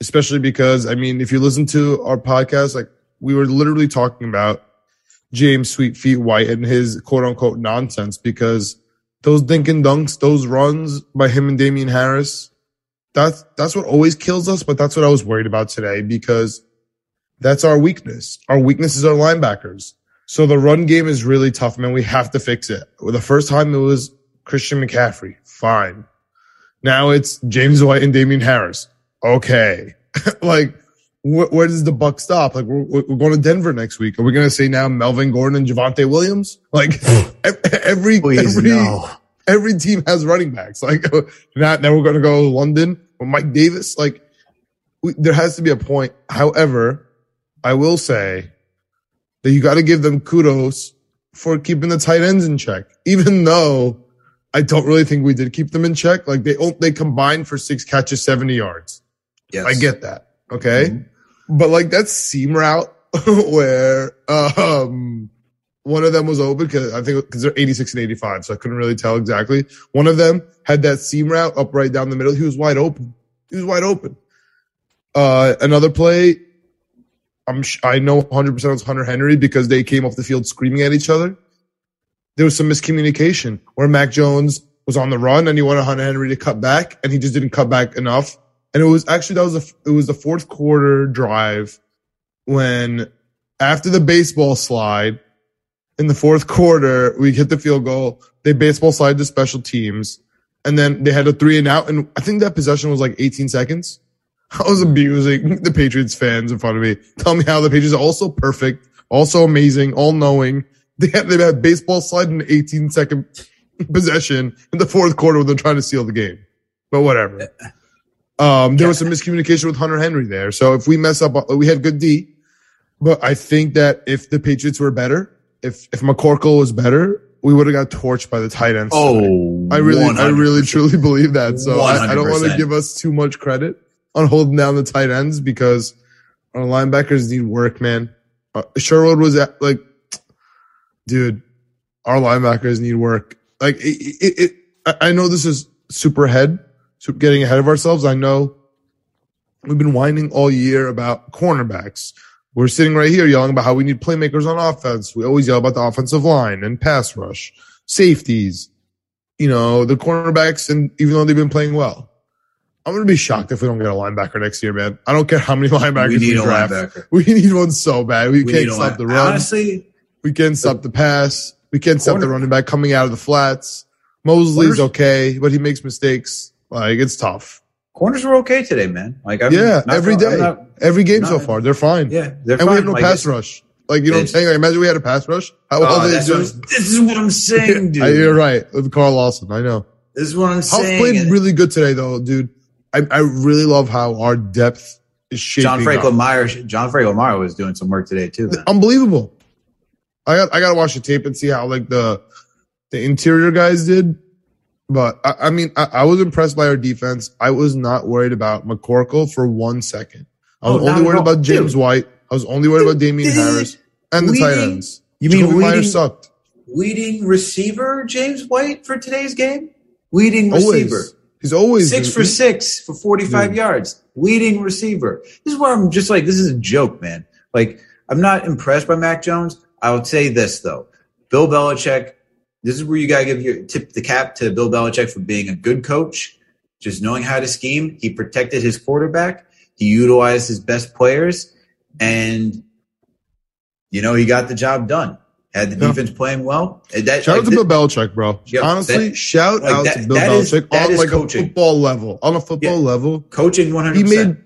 especially because, I mean, if you listen to our podcast, like we were literally talking about James Sweet Feet White and his quote unquote nonsense because those dink and dunks, those runs by him and Damien Harris, that's, that's what always kills us. But that's what I was worried about today because that's our weakness. Our weakness is our linebackers. So the run game is really tough, man. We have to fix it. The first time it was Christian McCaffrey. Fine. Now it's James White and Damien Harris. Okay. like, wh- where does the buck stop? Like, we're, we're going to Denver next week. Are we going to say now Melvin Gordon and Javonte Williams? Like, every, Please, every, no. every team has running backs. Like, now, now we're going to go to London with Mike Davis. Like, we, there has to be a point. However, I will say that you got to give them kudos for keeping the tight ends in check, even though I don't really think we did keep them in check. Like they they combined for six catches, 70 yards. Yes. I get that. Okay. Mhm. But like that seam route where, um, one of them was open because I think because they're 86 and 85. So I couldn't really tell exactly. One of them had that seam route up right down the middle. He was wide open. He was wide open. Uh, another play. I'm, I know 100% it was Hunter Henry because they came off the field screaming at each other. There was some miscommunication where Mac Jones was on the run and he wanted Hunter Henry to cut back and he just didn't cut back enough. And it was actually, that was a, it was the fourth quarter drive when after the baseball slide in the fourth quarter, we hit the field goal. They baseball slide to special teams and then they had a three and out. And I think that possession was like 18 seconds. I was abusing the Patriots fans in front of me. Tell me how the Patriots are also perfect, also amazing, all knowing. They had, they had baseball slide in 18 second possession in the fourth quarter when they're trying to seal the game. But whatever. Um, there was some miscommunication with Hunter Henry there. So if we mess up, we had good D, but I think that if the Patriots were better, if, if McCorkle was better, we would have got torched by the tight ends. Oh, I really, I really 100%. truly believe that. So I, I don't want to give us too much credit on holding down the tight ends because our linebackers need work, man. Uh, Sherwood was at like, dude, our linebackers need work. Like it, it, it I know this is super ahead, so getting ahead of ourselves. I know we've been whining all year about cornerbacks. We're sitting right here yelling about how we need playmakers on offense. We always yell about the offensive line and pass rush, safeties, you know, the cornerbacks, and even though they've been playing well. I'm gonna be shocked if we don't get a linebacker next year, man. I don't care how many linebackers We we, need a draft. linebacker. We need one so bad. We, We can't stop line- the run. Honestly, we can't stop the pass. We can't stop the running back coming out of the flats. Mosley's okay, but he makes mistakes. Like it's tough. corners were okay today, man. Like, I'm yeah, not- every I'm day, not- every game so far, they're fine. yeah, they're and we have no Like, pass it's- rush. Like you know what I'm saying? Like imagine we had a pass rush. How well Oh, they that's do? what this is what I'm saying, dude. You're right with Carl Lawson. I know. This is what I'm Huff saying. played really good today, though, dude. I, I really love how our depth is shaping John Franklin. Meyer, John Franklin Meyer was doing some work today too. Man. Unbelievable. I got I got to watch the tape and see how like the the interior guys did. But I, I mean, I, I was impressed by our defense. I was not worried about McCorkle for one second. I was Oh, only worried about James Dude. White. I was only worried about Damien Dude. Harris and the tight ends. You mean Jakobi Meyers leading, sucked. leading receiver James White for today's game? Leading Always. He's always Six for six for 45 Dude. yards. Leading receiver. This is where I'm just like, this is a joke, man. Like, I'm not impressed by Mac Jones. I would say this, though. Bill Belichick, this is where you got to give your tip the cap to Bill Belichick for being a good coach, just knowing how to scheme. He protected his quarterback, he utilized his best players, and, you know, he got the job done. Had the Yeah. defense playing well. That, Shout like, out to Bill Belichick, bro. Honestly, that- shout like out that- to Bill that is- Belichick that on is like coaching. a football level. On a football Yeah. level, coaching 100%. he made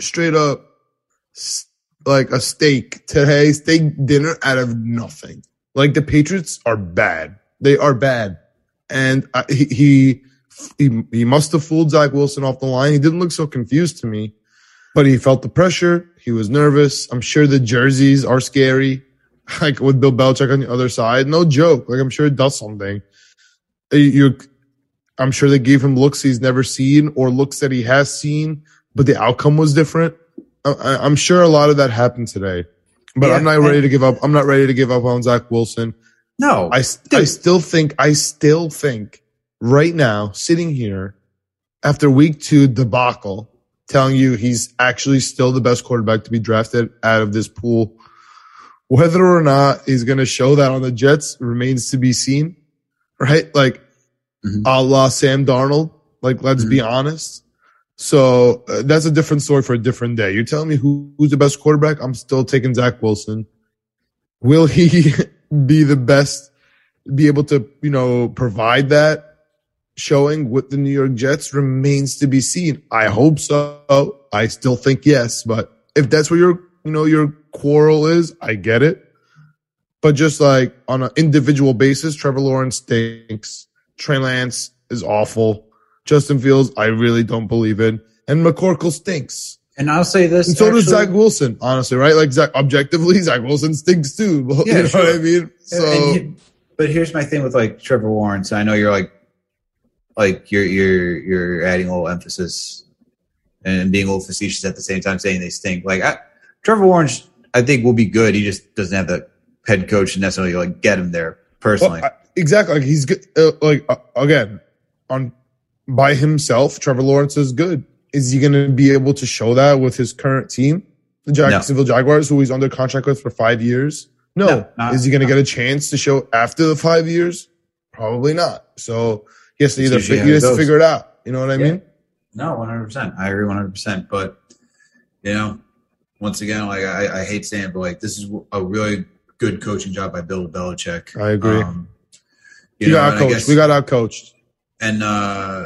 straight up like a steak today, steak dinner out of nothing. Like the Patriots are bad. They are bad, and I, he, he he he must have fooled Zach Wilson off the line. He didn't look so confused to me, but he felt the pressure. He was nervous. I'm sure the jerseys are scary. Like with Bill Belichick on the other side, no joke. Like I'm sure it does something. Uh, You, I'm sure they gave him looks he's never seen or looks that he has seen, but the outcome was different. I, I- I'm sure a lot of that happened today, but Yeah, I'm not ready to give up. I'm not ready to give up on Zach Wilson. No, I I still think, I still think right now, sitting here after week two debacle, telling you he's actually still the best quarterback to be drafted out of this pool. Whether or not he's going to show that on the Jets remains to be seen, right? Like, Mhm. a la Sam Darnold. Like, let's be honest. So uh, that's a different story for a different day. You're telling me who, who's the best quarterback? I'm still taking Zach Wilson. Will he be the best, be able to, you know, provide that showing with the New York Jets remains to be seen. I hope so. I still think yes, but if that's where your, you know, your quarrel is, I get it. But just like on an individual basis, Trevor Lawrence stinks. Trey Lance is awful. Justin Fields, I really don't believe in. And McCorkle stinks. and I'll say this. And so does Zach Wilson, honestly, right? Like Zach, objectively, Zach Wilson stinks too. you Yeah, know sure. what I mean? So he- but here's my thing with like Trevor Lawrence. I know you're like, like you're you're you're adding a little emphasis and being a little facetious at the same time, saying they stink. Like I, Trevor Lawrence, I think will be good. He just doesn't have the head coach to necessarily like get him there personally. Well, I- exactly. Like he's good. Uh, like uh, again, on by himself, Trevor Lawrence is good. Is he going to be able to show that with his current team, the Jacksonville Jaguars, who he's under contract with for five years? No. No, not- is he going to get a chance to show after the five years? Probably not. So he has to either usually fi- he has to figure it out. You know what I Yeah. mean? No, one hundred percent. I agree one hundred percent. But you know, once again, like I, I hate saying, it, but like this is a really good coaching job by Bill Belichick. I agree. Um, We you know, got and I outcoached. guess- We got outcoached. and uh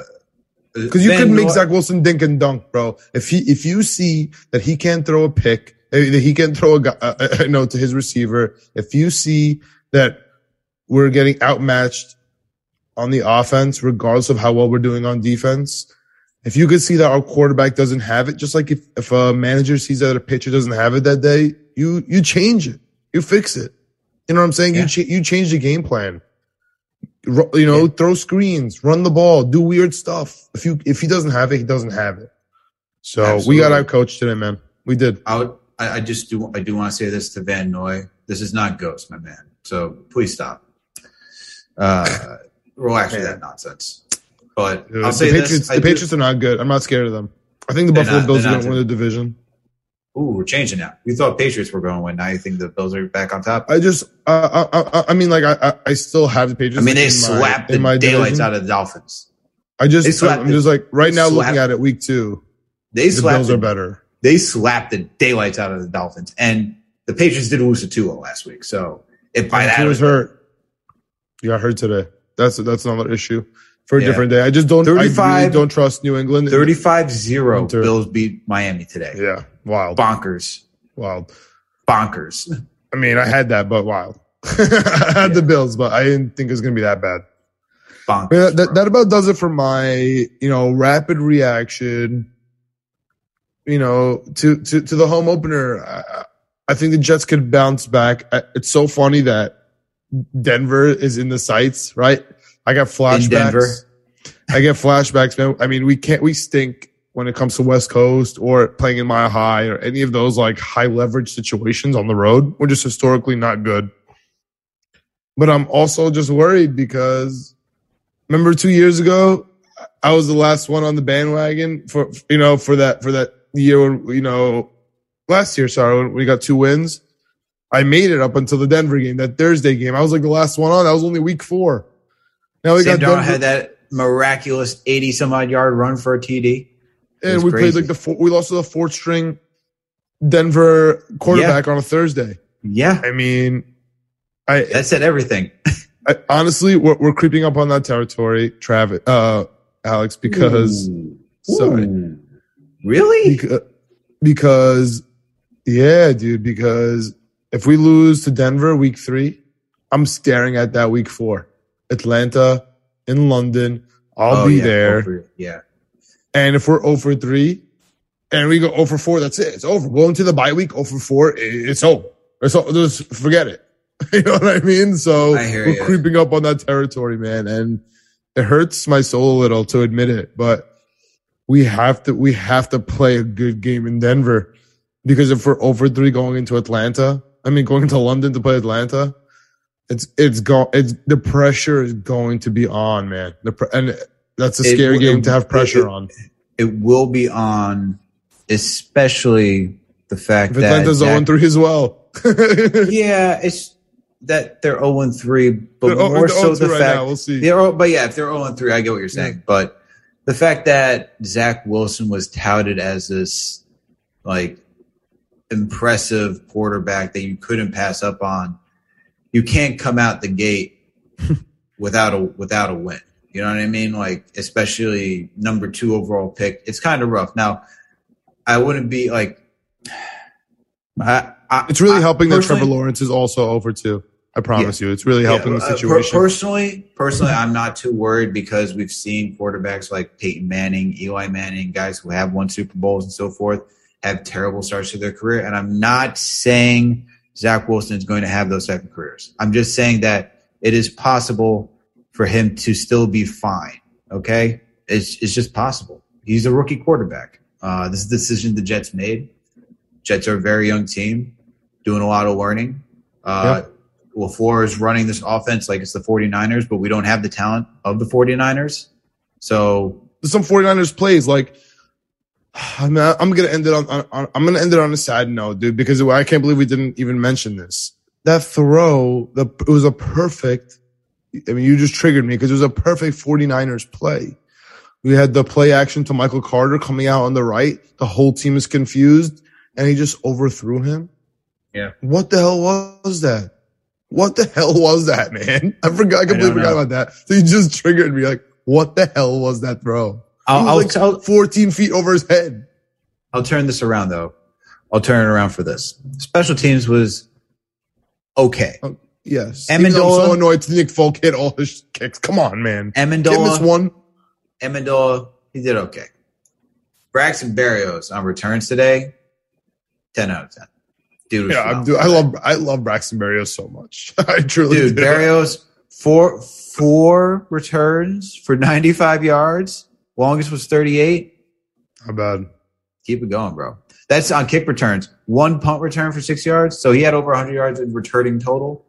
Because you Ben, could know make? Zach Wilson dink and dunk, bro. If he if you see that he can't throw a pick, uh, that he can't throw a uh, uh, no to his receiver. If you see that we're getting outmatched on the offense, regardless of how well we're doing on defense. If you could see that our quarterback doesn't have it, just like if, if a manager sees that a pitcher doesn't have it that day, you you change it, you fix it. You know what I'm saying? Yeah. You ch- you change the game plan. You know, Yeah. throw screens, run the ball, do weird stuff. If you if he doesn't have it, he doesn't have it. So we got our coach today, man. We did. I would I, I just do I do want to say this to Van Noy. This is not ghost, my man. So please stop. Uh relax with that nonsense. But I'll the say Patriots, this. The do- Patriots are not good. I'm not scared of them. I think the Buffalo not- Bills they're going to win the division. Ooh, we're changing now. You thought Patriots were going to win. Now you think the Bills are back on top? I just, uh, I, I, I mean, like, I, I- still have the Patriots. I mean, they my- slapped in the daylights division. out of the Dolphins. I just, I'm the- just like right now slapped- looking at it, week two, They the slapped Bills the, are better. they slapped the daylights out of the Dolphins, and the Patriots did lose to Tua last week. So if by that He was hurt. He got hurt today. That's that's another issue for a Yeah. different day. I just don't. I really don't trust New England. 35-0, Bills beat Miami today. Yeah, wild, Bonkers, wild. bonkers. I mean, I had that, but wild. I had the Bills, but I didn't think it was going to be that bad. Bonkers. Yeah, that, that about does it for my, you know, rapid reaction, you know, to, to, to the home opener. I, I think the Jets could bounce back. It's so funny that Denver is in the sights, right? I got flashbacks. I get flashbacks, man. I mean, we can't, we stink when it comes to West Coast or playing in Mile High or any of those like high leverage situations on the road. We're just historically not good. But I'm also just worried because remember two years ago, I was the last one on the bandwagon for, you know, for that, for that year when, you know, last year, sorry, when we got two wins. I made it up until the Denver game, that Thursday game. I was like the last one on. That was only week four. Now we Sam got Darnold had that miraculous 80 some odd yard run for a TD. and we played like the four, we lost to the fourth string Denver quarterback on a Thursday. Yeah, I mean, I, that said everything. I honestly we're, we're creeping up on that territory, Travis, uh, Alex, because Ooh. sorry. Ooh. Really? because because yeah, dude, because if we lose to Denver week three, I'm staring at that week four, Atlanta in London. I'll Oh, be yeah, there. over- Yeah. And if we're over 3 and we go over 4, that's it. It's over. Going to the bye week over 4, it's over. It's all, just forget it. you know what I mean? So I we're ya. creeping up on that territory, man. And it hurts my soul a little to admit it, but we have to, we have to play a good game in Denver because if we're over 3 going into Atlanta, I mean, going to London to play Atlanta, It's it's go it's the pressure is going to be on, man. The pre- and that's a It scary will- game to have pressure it- on. It will be on, especially the fact If that Atlanta's Zach- 0 3 as well. yeah, it's that they're 0 and 3, but They're 0 more oh so 0-3 the right fact now, we'll see. they're but yeah, if they're 0 and 3, I get what you're saying. But the fact that Zach Wilson was touted as this like impressive quarterback that you couldn't pass up on, you can't come out the gate without a without a win. You know what I mean? Like especially number two overall pick. It's kind of rough. Now, I wouldn't be like. I, I, It's really I- helping that Trevor Lawrence is also over too. I promise you, it's really helping yeah, the uh, per- situation. personally, personally, I'm not too worried because we've seen quarterbacks like Peyton Manning, Eli Manning, guys who have won Super Bowls and so forth, have terrible starts to their career. And I'm not saying Zach Wilson is going to have those type of careers. I'm just saying that it is possible for him to still be fine. Okay, it's it's just possible. He's a rookie quarterback. Uh, this is the decision the Jets made. Jets are a very young team, doing a lot of learning. Uh, LaFleur is running this offense like it's the 49ers, but we don't have the talent of the 49ers. So some 49ers plays like I'm not, I'm gonna end it on, on, I'm gonna end it on a sad note, dude, because I can't believe we didn't even mention this. That throw, the it was a perfect. I mean, you just triggered me because it was a perfect 49ers play. We had the play action to Michael Carter coming out on the right. The whole team is confused, and he just overthrew him. Yeah. What the hell was that? What the hell was that, man? I forgot. I completely don't forgot about that. So you just triggered me. Like, what the hell was that throw? I'll, I'll, like I'll, 14 feet over his head. I'll turn this around though. I'll turn it around for this. Special teams was okay. Oh, yes. Ammendola- I'm so annoyed Nick Folk hit all his kicks. Come on, man. Give him this Ammendola, one. Ammendola, he did okay. Braxton Berrios on returns today, 10 out of 10. Dude, Yeah, I, phenomenal. I love I love Braxton Berrios so much. I truly dude, do. Berrios four four returns for 95 yards. Longest was 38. How bad? Keep it going, bro. That's on kick returns. One punt return for six yards. So he had over 100 yards in returning total.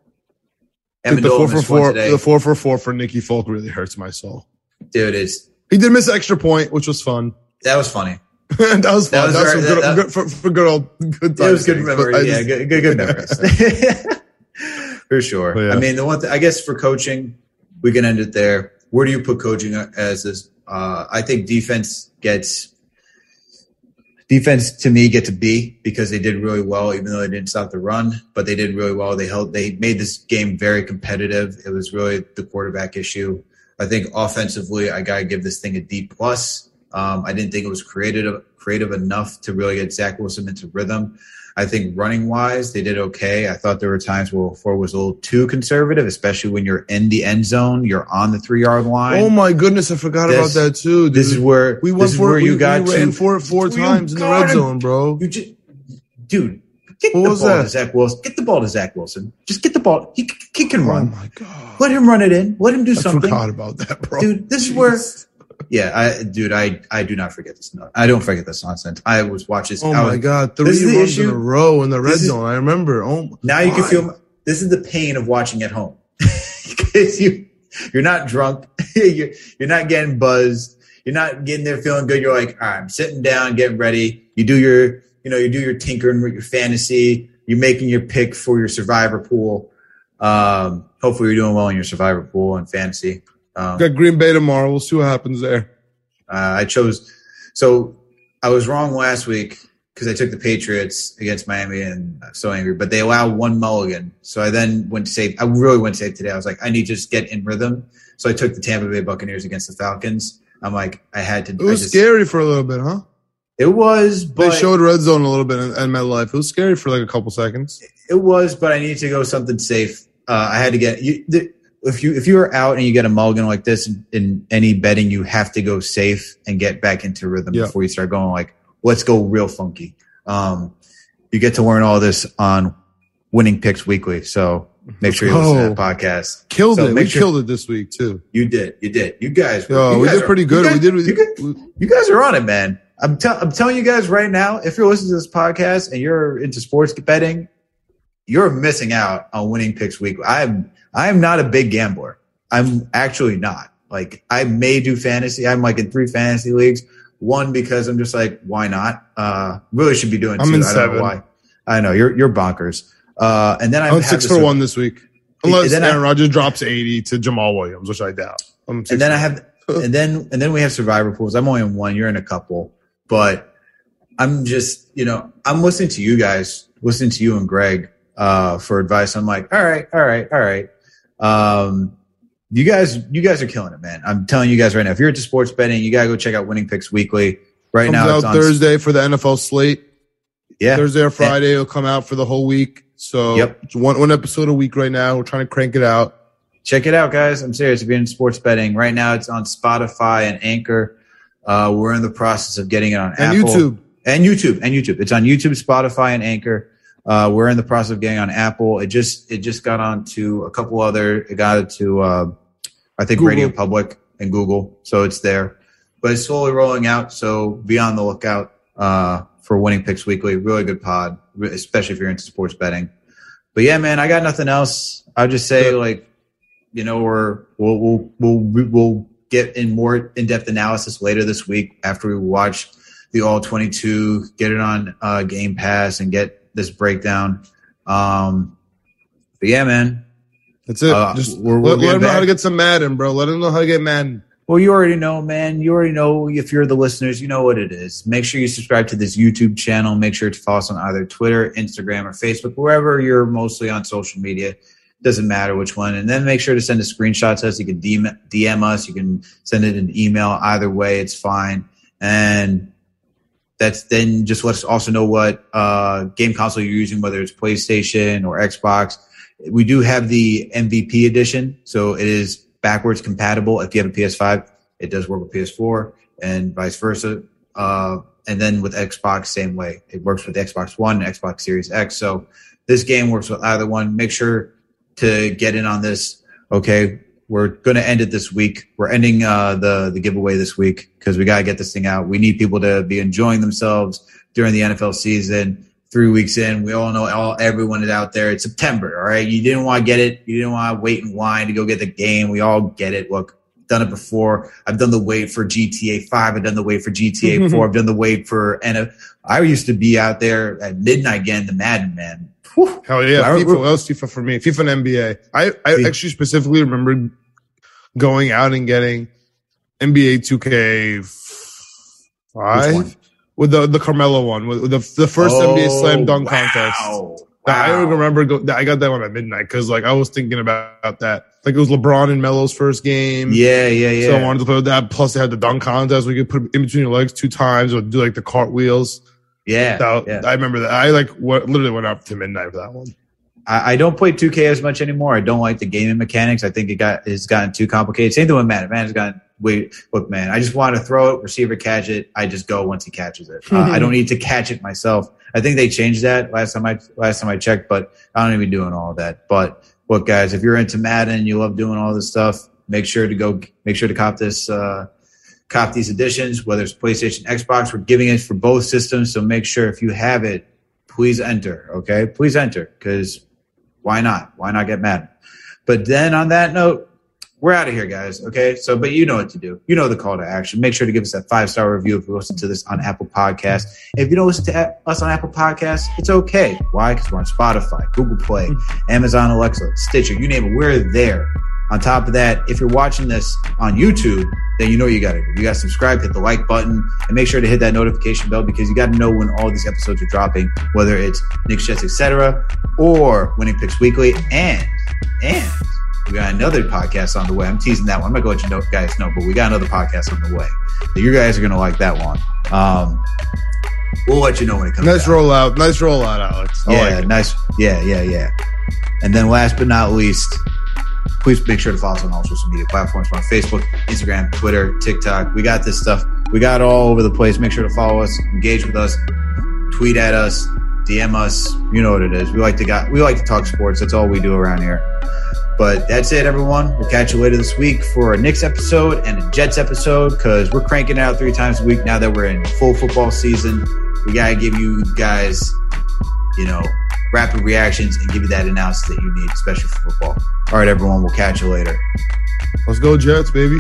Dude, the four for four, the four for four for Nicky Folk really hurts my soul. Dude, it's He did miss an extra point, which was fun. that was funny. that was That fun. was That was, good, that- good, for, for good old good It was times good memories. Yeah, good, good, good memories. for sure. Yeah. I mean, the one th- I guess for coaching, we can end it there. Where do you put coaching uh, as this? Uh, I think defense gets defense to me gets a B because they did really well, even though they didn't stop the run, but they did really well. They held, they made this game very competitive. It was really the quarterback issue. I think offensively, I gotta give this thing a D plus. Um, I didn't think it was creative creative enough to really get Zach Wilson into rhythm. I think running wise, they did okay. I thought there were times where Ford was a little too conservative, especially when you're in the end zone, you're on the three yard line. Oh my goodness, I forgot This- about that too. Dude. this is where we this went for where it. you got we ran it four times in the red zone, bro. You just, dude, get What the was ball that? to Zach Wilson. Get the ball to Zach Wilson. Just get the ball. He, he can Oh run. my god, Let him run it in. Let him do I something. forgot about that, bro. Dude, this is where. Yeah, I, dude, I, I do not forget this. I don't forget this nonsense. I was watching. Oh I my was, god, three This runs in a row in the red is- zone. I remember. Oh, my Now you can feel. This is the pain of watching at home because you you're not drunk. you're, you're not getting buzzed. You're not getting there feeling good. You're like, all right, I'm sitting down, getting ready. You do your, you know, you do your tinkering with your fantasy. You're making your pick for your survivor pool. Um, hopefully, you're doing well in your survivor pool and fantasy. Um, Got Green Bay tomorrow. We'll see what happens there. uh, I chose. So I was wrong last week because I took the Patriots against Miami and I'm so angry. But they allow one mulligan. So I then went to say I really went to say today. I was like, I need to just get in rhythm. So I took the Tampa Bay Buccaneers against the Falcons. I'm like, I had to. It was just, scary for a little bit, huh? It was, They but showed red zone a little bit in, in MetLife. It was scary for like a couple seconds. it was, but I needed to go something safe. Uh, I had to get you. The, if you if you are out and you get a mulligan like this in, in any betting, you have to go safe and get back into rhythm Yeah. before you start going like, let's go real funky. Um, you get to learn all this on Winning Picks Weekly, so make sure you listen to that podcast. Killed So it. We sure- killed it this week too. You did, you did, you guys. were- Yo, you we guys did pretty good. guys- we did. We, you guys- you guys are on it, man. I'm, I'm telling you guys right now, if you're listening to this podcast and you're into sports betting, you're missing out on winning picks weekly. I'm I'm not a big gambler. I'm actually not. Like I may do fantasy. I'm like in three fantasy leagues. One because I'm just like, why not? Uh, really should be doing. I'm two. in I don't seven. know why. I know you're you're bonkers. Uh, and then I I'm six for one this week. Unless then I- Aaron Rodgers drops 80 to Jamaal Williams, which I doubt. I'm and then I have, and then and then we have survivor pools. I'm only in one. You're in a couple, but I'm just you know I'm listening to you guys, listening to you and Greg uh, for advice. I'm like, all right, all right, all right. Um, you guys, you guys are killing it, man. I'm telling you guys right now. If you're into sports betting, you gotta go check out Winning Picks Weekly. Right comes now, it's out on Thursday for the NFL slate. Yeah, Thursday or Friday it'll come out for the whole week. So Yep. it's one one episode a week right now. We're trying to crank it out. check it out, guys. I'm serious. If you're in sports betting, right now it's on Spotify and Anchor. Uh, we're in the process of getting it on And Apple. YouTube. and YouTube and YouTube. It's on YouTube, Spotify, and Anchor. Uh, we're in the process of getting on Apple. It just it just got on to a couple other. It got it to uh, I think Google. Radio Public and Google, so it's there. But it's slowly rolling out. So be on the lookout uh, for Winning Picks Weekly. Really good pod, especially if you're into sports betting. But yeah, man, I got nothing else. I'll just say like, you know, we're we'll we'll we'll, we'll get in more in depth analysis later this week after we watch the all 22 get it on uh, game pass and get this breakdown. Um but yeah man. That's it. Uh, Just we're- we're let, let them know how to get some Madden, bro. Let him know how to get Madden. well you already know man. You already know if you're the listeners you know what it is. Make sure you subscribe to this youtube channel. Make sure to follow us on either twitter instagram or facebook wherever you're mostly on social media. Doesn't matter which one. And then make sure to send a screenshot to us. You can DM, DM us. You can send it an email. Either way it's fine. And that's then just let us also know what uh, game console you're using, whether it's PlayStation or Xbox. We do have the MVP edition, so it is backwards compatible. If you have a PS5, it does work with PS4 and vice versa. Uh, and then with Xbox, same way. It works with Xbox One Xbox Series X. So this game works with either one. Make sure to get in on this. Okay, we're going to end it this week. We're ending uh, the the giveaway this week because we got to get this thing out. We need people to be enjoying themselves during the NFL season. Three weeks in, we all know all everyone is out there. It's September, all right. You didn't want to get it. You didn't want to wait and whine to go get the game. We all get it. Look, done it before. I've done the wait for GTA Five. I've done the wait for GTA Four. I've done the wait for and I used to be out there at midnight getting the Madden man. Whew. Hell yeah. I- FIFA. What else FIFA for me? FIFA and NBA. I, I actually specifically remember going out and getting NBA 2K five with the the Carmelo one with the the first NBA oh, slam dunk Oh, wow. contest. That I Wow. remember go, I got that one at midnight because like I was thinking about that. Like it was LeBron and Melo's first game. Yeah, yeah, yeah. So I wanted to play with that. Plus, they had the dunk contest. We could put in between your legs two times or do like the cartwheels. yeah, That, yeah. I remember that. I like what, literally went up to midnight for that one. I, I don't play 2K as much anymore. I don't like the gaming mechanics. I think it got it's gotten too complicated. Same thing with Madden. Madden's gotten wait. Look, man, I just want to throw it, receiver catch it. I just go once he catches it. Uh, I don't need to catch it myself. I think they changed that last time I last time I checked, but I don't even be doing all that. But look, guys, if you're into Madden, you love doing all this stuff. Make sure to go. Make sure to cop this. Uh, cop these editions, whether it's PlayStation, Xbox. We're giving it for both systems, so make sure if you have it, please enter. Okay, please enter because why not? Why not get mad? But then on that note, we're out of here, guys. Okay. So, but you know what to do. You know the call to action. Make sure to give us that five star review if you listen to this on Apple Podcast. If you don't listen to us on Apple Podcasts, it's okay. Why? Because we're on Spotify, Google Play, mm-hmm. Amazon Alexa, Stitcher, you name it. We're there. On top of that, if you're watching this on YouTube, then you know you got to You got to subscribe, hit the like button, and make sure to hit that notification bell because you got to know when all these episodes are dropping, whether it's Knicks Jets, etc., or Winning Picks Weekly, and and we got another podcast on the way. I'm teasing that one. I'm not going to let you guys know, but we got another podcast on the way. You guys are going to like that one. Um, we'll let you know when it comes. Nice out. rollout. Nice rollout, Alex. I Yeah, like nice. Yeah, yeah, yeah. And then last but not least, please make sure to follow us on all social media platforms. On Facebook, Instagram, Twitter, TikTok. We got this stuff. We got it all over the place. Make sure to follow us, engage with us, tweet at us, DM us. You know what it is. We like to got we like to talk sports. That's all we do around here. But that's it, everyone. We'll catch you later this week for a Knicks episode and a Jets episode because we're cranking out three times a week now that we're in full football season. We gotta give you guys, you know, rapid reactions and give you that announcement that you need, especially for football. All right, everyone, we'll catch you later. Let's go, Jets, baby.